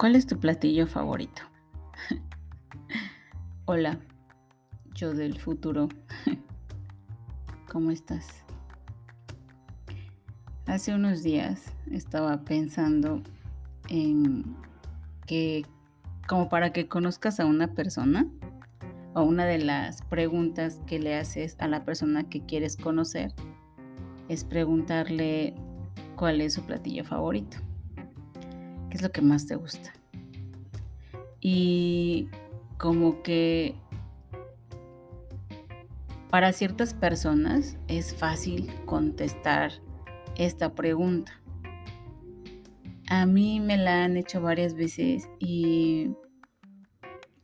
¿Cuál es tu platillo favorito? Hola, yo del futuro. ¿Cómo estás? Hace unos días estaba pensando en que como para que conozcas a una persona o una de las preguntas que le haces a la persona que quieres conocer es preguntarle cuál es su platillo favorito. ¿Qué es lo que más te gusta? Y como que para ciertas personas es fácil contestar esta pregunta. A mí me la han hecho varias veces y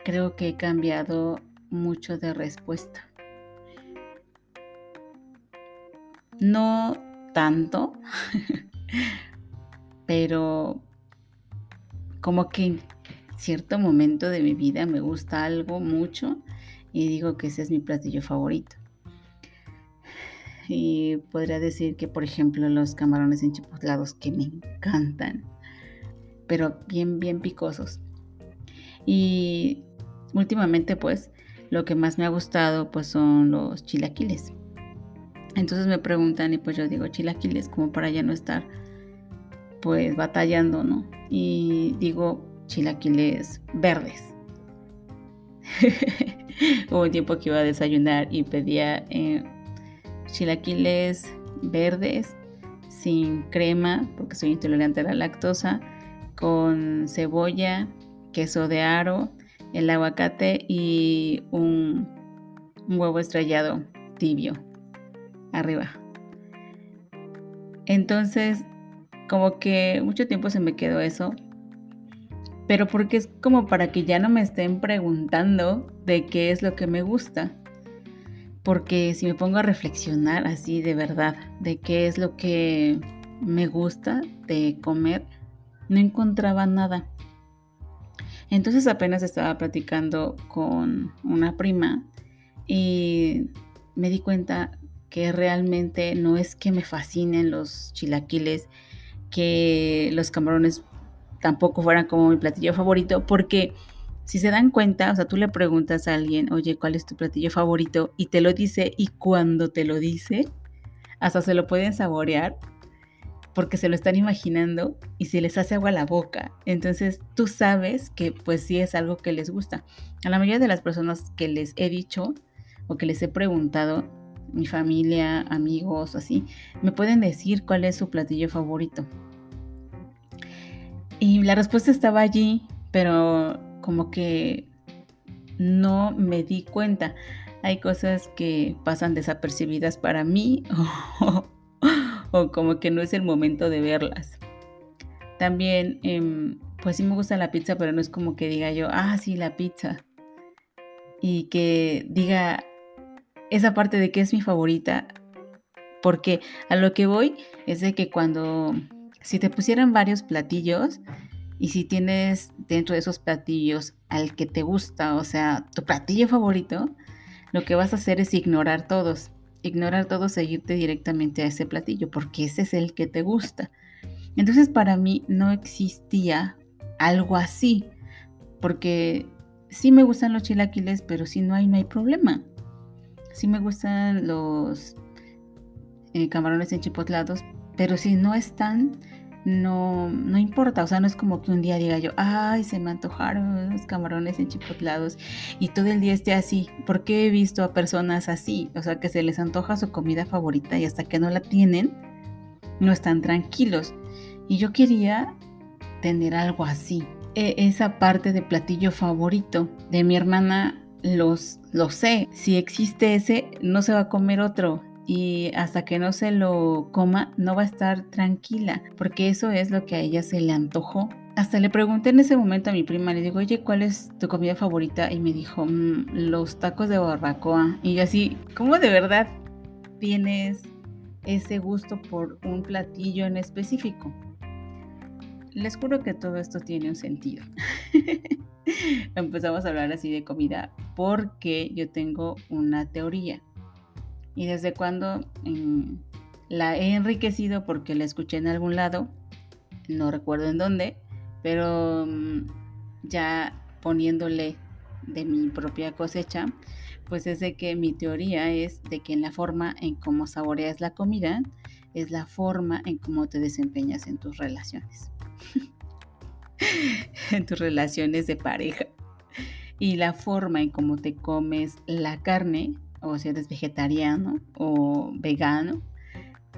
creo que he cambiado mucho de respuesta. No tanto, pero como que en cierto momento de mi vida me gusta algo mucho y digo que ese es mi platillo favorito. Y podría decir que, por ejemplo, los camarones enchipotlados que me encantan, pero bien, bien picosos. Y últimamente, pues, lo que más me ha gustado, pues, son los chilaquiles. Entonces me preguntan y pues yo digo chilaquiles como para ya no estar pues batallando, ¿no? Y digo chilaquiles verdes. Hubo un tiempo que iba a desayunar y pedía eh, chilaquiles verdes sin crema, porque soy intolerante a la lactosa, con cebolla, queso de aro, el aguacate y un huevo estrellado tibio arriba. Entonces como que mucho tiempo se me quedó eso. Pero porque es como para que ya no me estén preguntando de qué es lo que me gusta. Porque si me pongo a reflexionar así de verdad de qué es lo que me gusta de comer, no encontraba nada. Entonces apenas estaba platicando con una prima y me di cuenta que realmente no es que me fascinen los chilaquiles que los camarones tampoco fueran como mi platillo favorito, porque si se dan cuenta, o sea, tú le preguntas a alguien, oye, ¿cuál es tu platillo favorito? Y te lo dice, y cuando te lo dice, hasta se lo pueden saborear, porque se lo están imaginando y se les hace agua la boca. Entonces tú sabes que pues sí es algo que les gusta. A la mayoría de las personas que les he dicho o que les he preguntado, mi familia, amigos, así, me pueden decir cuál es su platillo favorito. Y la respuesta estaba allí, pero como que no me di cuenta. Hay cosas que pasan desapercibidas para mí o, como que no es el momento de verlas. También, em, pues sí me gusta la pizza, pero no es como que diga yo, ah, sí, la pizza. Y que diga, esa parte de que es mi favorita, porque a lo que voy es de que cuando, si te pusieran varios platillos y si tienes dentro de esos platillos al que te gusta, o sea, tu platillo favorito, lo que vas a hacer es ignorar todos, ignorar todos e irte directamente a ese platillo, porque ese es el que te gusta. Entonces para mí no existía algo así, porque sí me gustan los chilaquiles, pero si no hay, no hay problema. Sí me gustan los eh, camarones enchipotlados, pero si no están, no, no importa. O sea, no es como que un día diga yo, ay, se me antojaron los camarones enchipotlados y todo el día esté así. Porque he visto a personas así, o sea, que se les antoja su comida favorita y hasta que no la tienen, no están tranquilos. Y yo quería tener algo así. E, esa parte de platillo favorito de mi hermana los, lo sé. Si existe ese, no se va a comer otro. Y hasta que no se lo coma, no va a estar tranquila, porque eso es lo que a ella se le antojó. Hasta le pregunté en ese momento a mi prima, le digo, oye, ¿cuál es tu comida favorita? Y me dijo, mm, los tacos de barbacoa. Y yo así, ¿cómo de verdad tienes ese gusto por un platillo en específico? Les juro que todo esto tiene un sentido. empezamos a hablar así de comida porque yo tengo una teoría. Y desde cuando la he enriquecido porque la escuché en algún lado, no recuerdo en dónde, Pero mm, ya poniéndole de mi propia cosecha, pues es de que mi teoría es de que en la forma en cómo saboreas la comida es la forma en cómo te desempeñas en tus relaciones. en tus relaciones de pareja. Y la forma en cómo te comes la carne, o si eres vegetariano o vegano,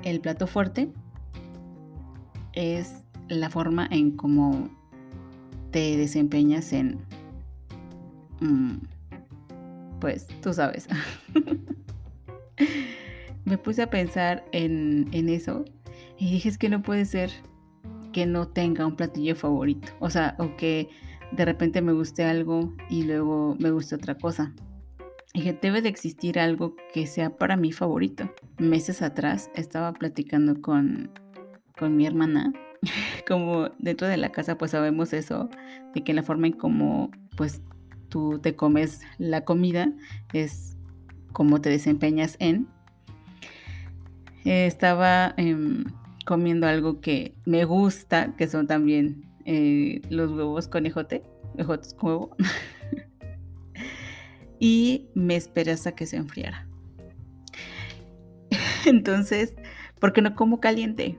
el plato fuerte es la forma en cómo te desempeñas en Mm, pues tú sabes. Me puse a pensar en, eso y dije es que no puede ser que no tenga un platillo favorito. O sea, o que de repente me guste algo y luego me guste otra cosa. Dije, debe de existir algo que sea para mí favorito. Meses atrás estaba platicando con, con mi hermana. Como dentro de la casa pues sabemos eso, de que la forma en como pues tú te comes la comida, es como te desempeñas en. estaba em, comiendo algo que me gusta, que son también eh, los huevos con ejote, ejotes con huevo. y me esperé hasta que se enfriara. Entonces, porque no como caliente.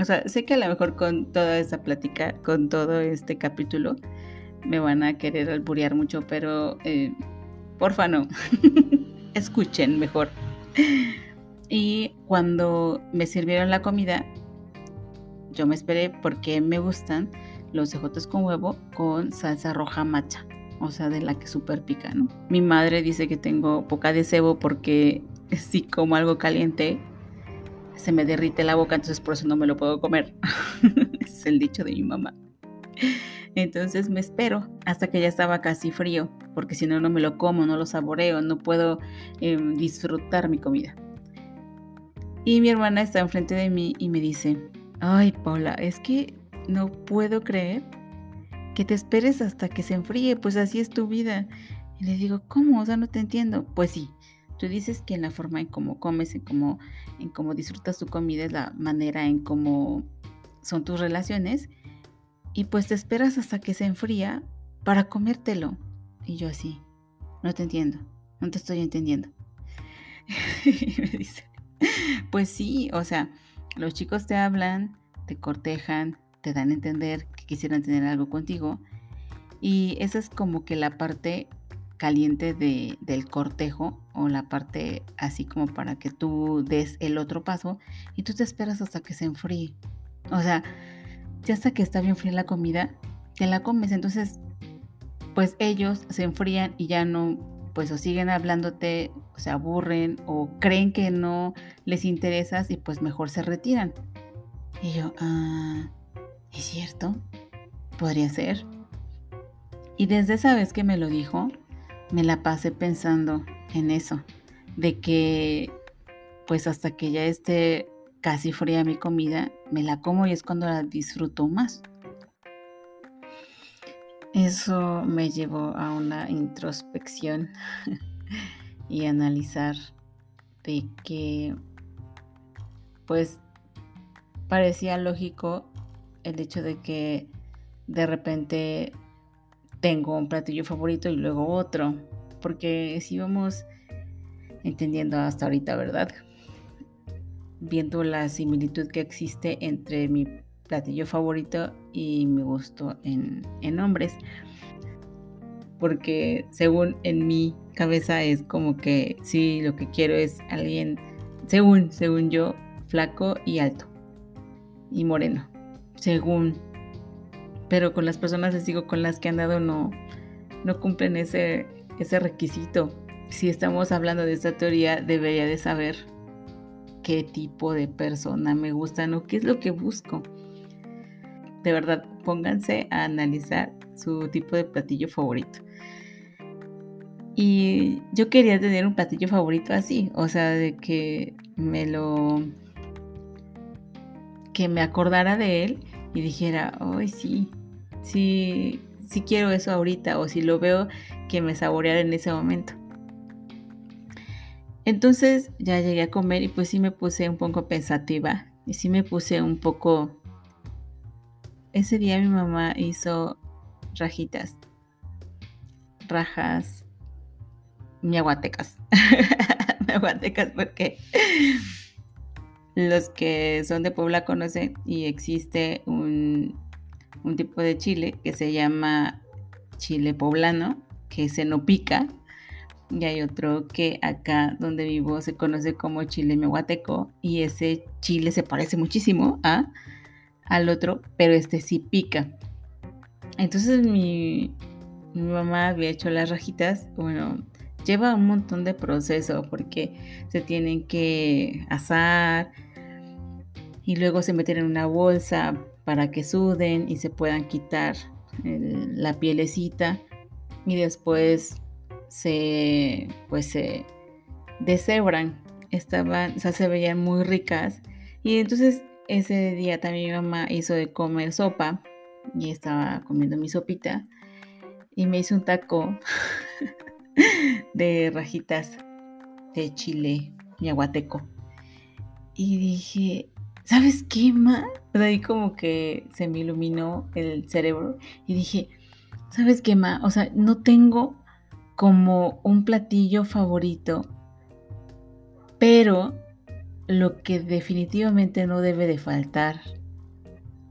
O sea, sé que a lo mejor con toda esa plática, con todo este capítulo, me van a querer alburear mucho, pero eh, porfa no. Escuchen mejor. Y cuando me sirvieron la comida, yo me esperé porque me gustan los cejotes con huevo con salsa roja macha, o sea, de la que súper pica, ¿no? Mi madre dice que tengo poca de cebo porque si como algo caliente se me derrite la boca, entonces por eso no me lo puedo comer. es el dicho de mi mamá. Entonces me espero hasta que ya estaba casi frío, porque si no, no me lo como, no lo saboreo, no puedo em, disfrutar mi comida. Y mi hermana está enfrente de mí y me dice, ay Paula, es que no puedo creer que te esperes hasta que se enfríe, pues así es tu vida. Y le digo, ¿cómo? O sea, no te entiendo. Pues sí, tú dices que en la forma en cómo comes, en cómo, en cómo disfrutas tu comida es la manera en cómo son tus relaciones y pues te esperas hasta que se enfría para comértelo. Y yo así, no te entiendo, no te estoy entendiendo. y me dice, pues sí, o sea, los chicos te hablan, te cortejan, te dan a entender que quisieran tener algo contigo. Y esa es como que la parte caliente de, del cortejo o la parte así como para que tú des el otro paso y tú te esperas hasta que se enfríe. O sea, ya hasta que está bien fría la comida, te la comes. Entonces, pues ellos se enfrían y ya no, pues o siguen hablándote, o se aburren o creen que no les interesas y pues mejor se retiran. Y yo, ah, ¿es cierto? Podría ser. Y desde esa vez que me lo dijo, me la pasé pensando en eso, de que pues hasta que ya esté casi fría mi comida, me la como y es cuando la disfruto más. Eso me llevó a una introspección y analizar de que pues parecía lógico el hecho de que de repente tengo un platillo favorito y luego otro, porque si vamos entendiendo hasta ahorita, ¿verdad? viendo la similitud que existe entre mi platillo favorito y mi gusto en, en hombres. Porque según en mi cabeza es como que sí, lo que quiero es alguien, según, según yo, flaco y alto y moreno. Según. Pero con las personas les digo con las que han dado no, no cumplen ese, ese requisito. Si estamos hablando de esta teoría, debería de saber qué tipo de persona me gustan o qué es lo que busco. De verdad, pónganse a analizar su tipo de platillo favorito. Y yo quería tener un platillo favorito así, o sea, de que me lo... que me acordara de él y dijera, ay, sí, sí, sí quiero eso ahorita, o si lo veo, que me saboreara en ese momento. Entonces ya llegué a comer y pues sí me puse un poco pensativa y sí me puse un poco ese día mi mamá hizo rajitas, rajas, miaguatecas. miaguatecas porque los que son de Puebla conocen y existe un, un tipo de chile que se llama chile poblano, que se no pica. Y hay otro que acá donde vivo se conoce como chile mehuateco y ese chile se parece muchísimo a, al otro, pero este sí pica. Entonces mi, mi mamá había hecho las rajitas, bueno, lleva un montón de proceso porque se tienen que asar, y luego se meten en una bolsa para que suden y se puedan quitar la pielecita y después se pues se deshebran. Estaban o sea, se veían muy ricas. Y entonces ese día también mi mamá hizo de comer sopa y estaba comiendo mi sopita y me hizo un taco de rajitas de chile aguateco. Y dije ¿sabes qué, ma? De ahí como que se me iluminó el cerebro y dije, ¿sabes qué, ma? O sea, no tengo como un platillo favorito, pero lo que definitivamente no debe de faltar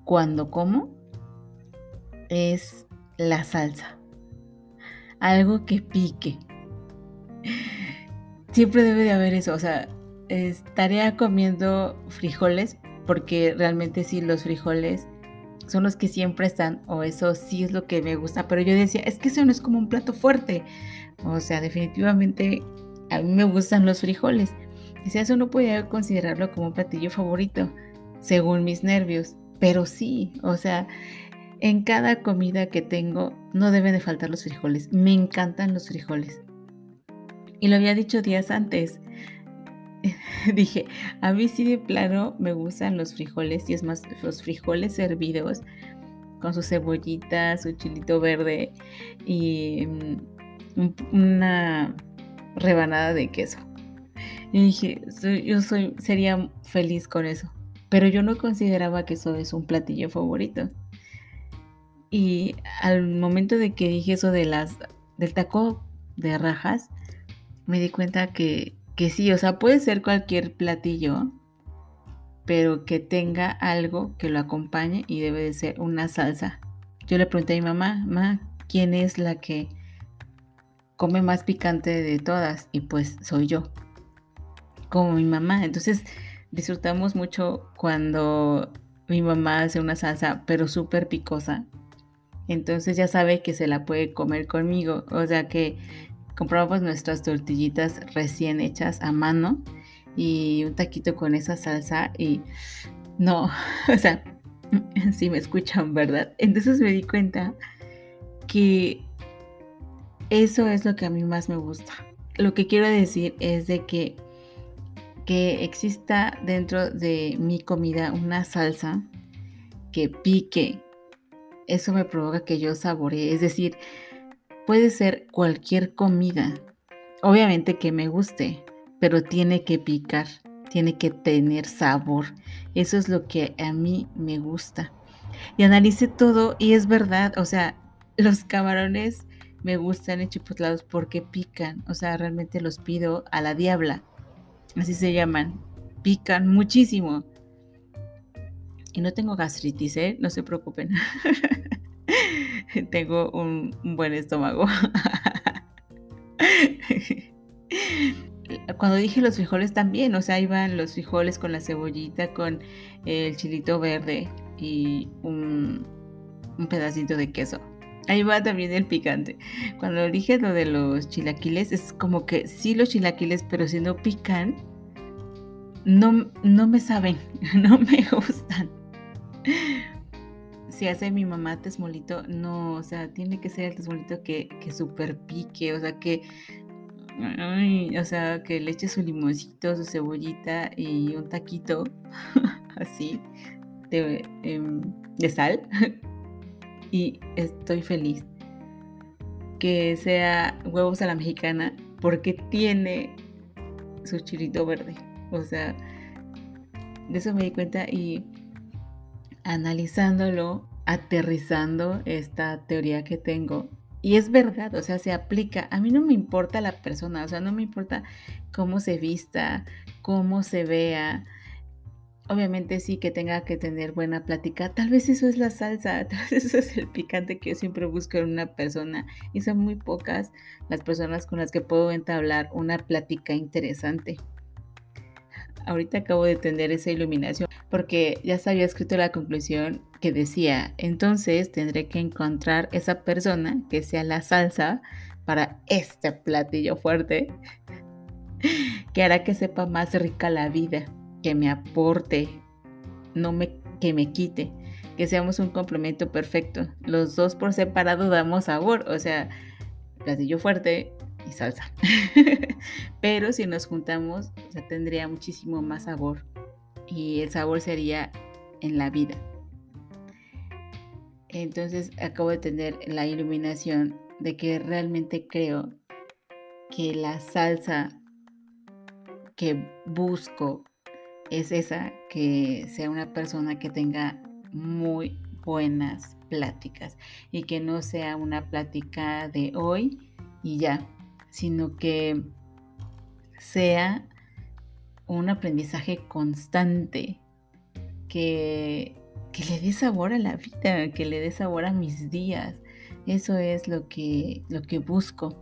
cuando como es la salsa. Algo que pique. Siempre debe de haber eso, o sea, estaría comiendo frijoles, porque realmente sí los frijoles son los que siempre están, o eso sí es lo que me gusta, pero yo decía, es que eso no es como un plato fuerte, o sea, definitivamente a mí me gustan los frijoles. Decía, eso no podía considerarlo como un platillo favorito, según mis nervios, pero sí, o sea, en cada comida que tengo no deben de faltar los frijoles, me encantan los frijoles. Y lo había dicho días antes, dije, a mí sí de plano me gustan los frijoles y es más, los frijoles hervidos con su cebollita, su chilito verde y mm, una rebanada de queso. Y dije, yo soy, sería feliz con eso. Pero yo no consideraba que eso es un platillo favorito. Y al momento de que dije eso de las, del taco de rajas, me di cuenta que que sí, o sea, puede ser cualquier platillo, pero que tenga algo que lo acompañe y debe de ser una salsa. Yo le pregunté a mi mamá, ma, ¿quién es la que come más picante de todas? Y pues soy yo, como mi mamá. Entonces disfrutamos mucho cuando mi mamá hace una salsa, pero súper picosa. Entonces ya sabe que se la puede comer conmigo. O sea que compramos nuestras tortillitas recién hechas a mano y un taquito con esa salsa y no, o sea, si me escuchan, ¿verdad? Entonces me di cuenta que eso es lo que a mí más me gusta. Lo que quiero decir es de que que exista dentro de mi comida una salsa que pique, eso me provoca que yo saboree, es decir, Puede ser cualquier comida. Obviamente que me guste, pero tiene que picar, tiene que tener sabor. Eso es lo que a mí me gusta. Y analice todo y es verdad, o sea, los camarones me gustan enchipotlados porque pican, o sea, realmente los pido a la diabla, así se llaman, pican muchísimo. Y no tengo gastritis, ¿eh? No se preocupen. tengo un, buen estómago. Cuando dije los frijoles también, o sea, iban los frijoles con la cebollita, con el chilito verde y un, un pedacito de queso. Ahí va también el picante. Cuando dije lo de los chilaquiles, es como que sí los chilaquiles, pero si no pican, no, no me saben, no me gustan si hace mi mamá tesmolito, no, o sea, tiene que ser el tesmolito que, que super pique, o sea, que, o sea, que le eche su limoncito, su cebollita y un taquito, así, de, em, de sal, y estoy feliz. Que sea huevos a la mexicana, porque tiene su chilito verde, o sea, de eso me di cuenta y analizándolo, aterrizando esta teoría que tengo. Y es verdad, o sea, se aplica. A mí no me importa la persona, o sea, no me importa cómo se vista, cómo se vea. Obviamente sí que tenga que tener buena plática. Tal vez eso es la salsa, tal vez eso es el picante que yo siempre busco en una persona. Y son muy pocas las personas con las que puedo entablar una plática interesante. Ahorita acabo de tener esa iluminación porque ya se había escrito la conclusión que decía, entonces tendré que encontrar esa persona que sea la salsa para este platillo fuerte que hará que sepa más rica la vida, que me aporte, no me que me quite, que seamos un complemento perfecto. Los dos por separado damos sabor, o sea, platillo fuerte y salsa. Pero si nos juntamos, ya tendría muchísimo más sabor. Y el sabor sería en la vida. Entonces acabo de tener la iluminación de que realmente creo que la salsa que busco es esa, que sea una persona que tenga muy buenas pláticas y que no sea una plática de hoy y ya, sino que sea un aprendizaje constante, que, que le dé sabor a la vida, que le dé sabor a mis días. Eso es lo que, lo que busco.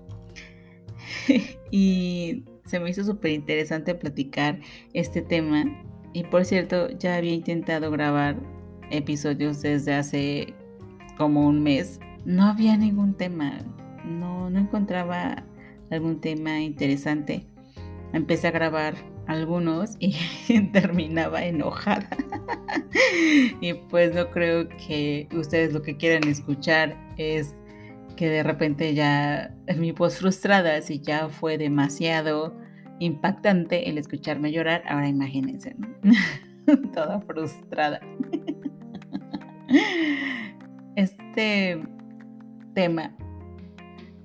y se me hizo súper interesante platicar este tema. Y por cierto, ya había intentado grabar episodios desde hace como un mes. No había ningún tema, no, no encontraba algún tema interesante. Empecé a grabar algunos y terminaba enojada. y pues no creo que ustedes lo que quieran escuchar es que de repente ya mi voz frustrada, si ya fue demasiado impactante el escucharme llorar, ahora imagínense, toda frustrada. Este tema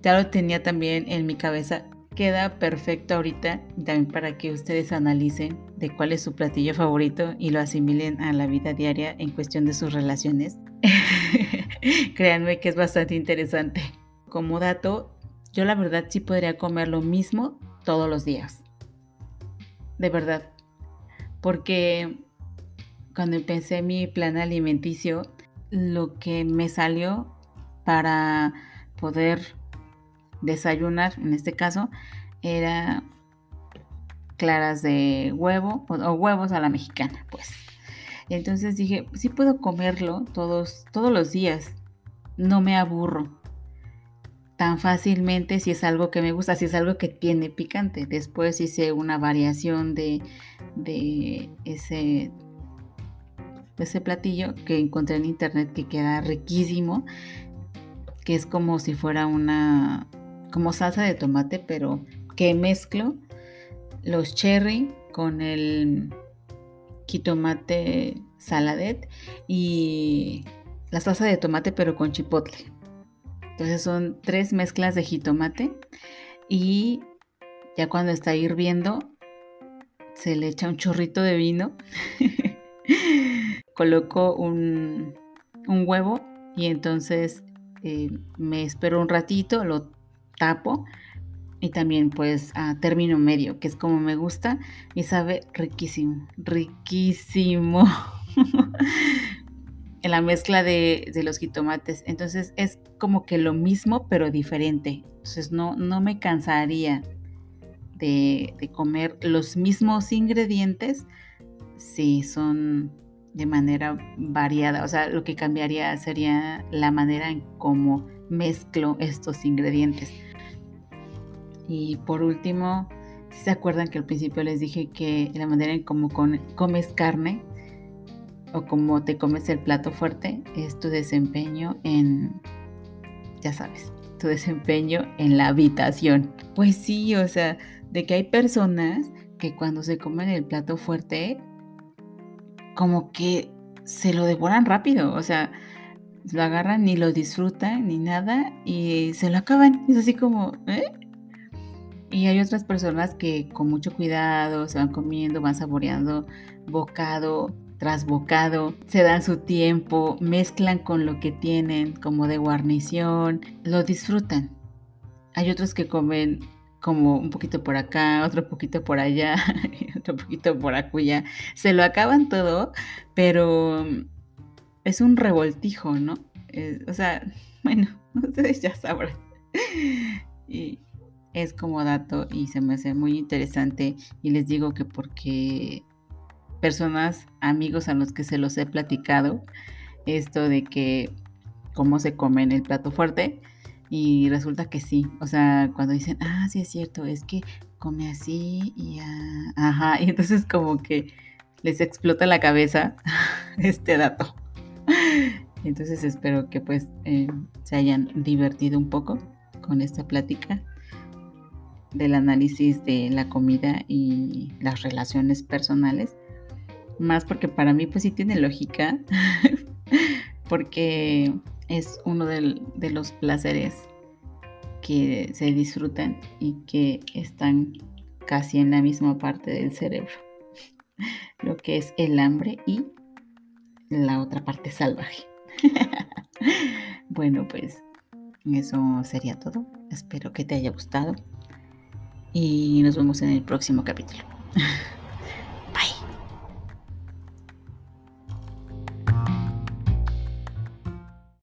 ya lo tenía también en mi cabeza. Queda perfecto ahorita también para que ustedes analicen de cuál es su platillo favorito y lo asimilen a la vida diaria en cuestión de sus relaciones. Créanme que es bastante interesante. Como dato, yo la verdad sí podría comer lo mismo todos los días. De verdad. Porque cuando empecé mi plan alimenticio, lo que me salió para poder desayunar, en este caso, era claras de huevo o, huevos a la mexicana, pues. Entonces dije, sí puedo comerlo todos, todos los días, no me aburro tan fácilmente si es algo que me gusta, si es algo que tiene picante. Después hice una variación de, de ese, de ese platillo que encontré en internet que queda riquísimo, que es como si fuera una, como salsa de tomate, pero que mezclo los cherry con el jitomate saladet y la salsa de tomate pero con chipotle. Entonces son tres mezclas de jitomate y ya cuando está hirviendo se le echa un chorrito de vino. Coloco un, huevo y entonces eh, me espero un ratito, lo tapo y también pues a término medio, que es como me gusta y sabe riquísimo, riquísimo. en la mezcla de, los jitomates. Entonces es como que lo mismo pero diferente. Entonces no, no me cansaría de, de comer los mismos ingredientes si son de manera variada. O sea, lo que cambiaría sería la manera en cómo mezclo estos ingredientes. Y por último, si se acuerdan que al principio les dije que la manera en cómo comes carne o cómo te comes el plato fuerte es tu desempeño en, ya sabes, tu desempeño en la habitación. Pues sí, o sea, de que hay personas que cuando se comen el plato fuerte, como que se lo devoran rápido, o sea, lo agarran ni lo disfrutan ni nada y se lo acaban. Es así como, ¿eh? Y hay otras personas que con mucho cuidado se van comiendo, van saboreando bocado tras bocado, se dan su tiempo, mezclan con lo que tienen como de guarnición, lo disfrutan. Hay otros que comen como un poquito por acá, otro poquito por allá, otro poquito por acuya. Se lo acaban todo, pero es un revoltijo, ¿no? o sea, bueno, ustedes ya sabrán. Y es como dato y se me hace muy interesante y les digo que porque personas, amigos a los que se los he platicado, esto de que cómo se come en el plato fuerte y resulta que sí, o sea, cuando dicen, ah, sí es cierto, es que come así y ajá, y entonces como que les explota la cabeza este dato. Entonces espero que pues eh, se hayan divertido un poco con esta plática del análisis de la comida y las relaciones personales. Más porque para mí pues sí tiene lógica, porque es uno de los placeres que se disfrutan y que están casi en la misma parte del cerebro, lo que es el hambre y la otra parte salvaje. bueno, pues eso sería todo. Espero que te haya gustado y nos vemos en el próximo capítulo.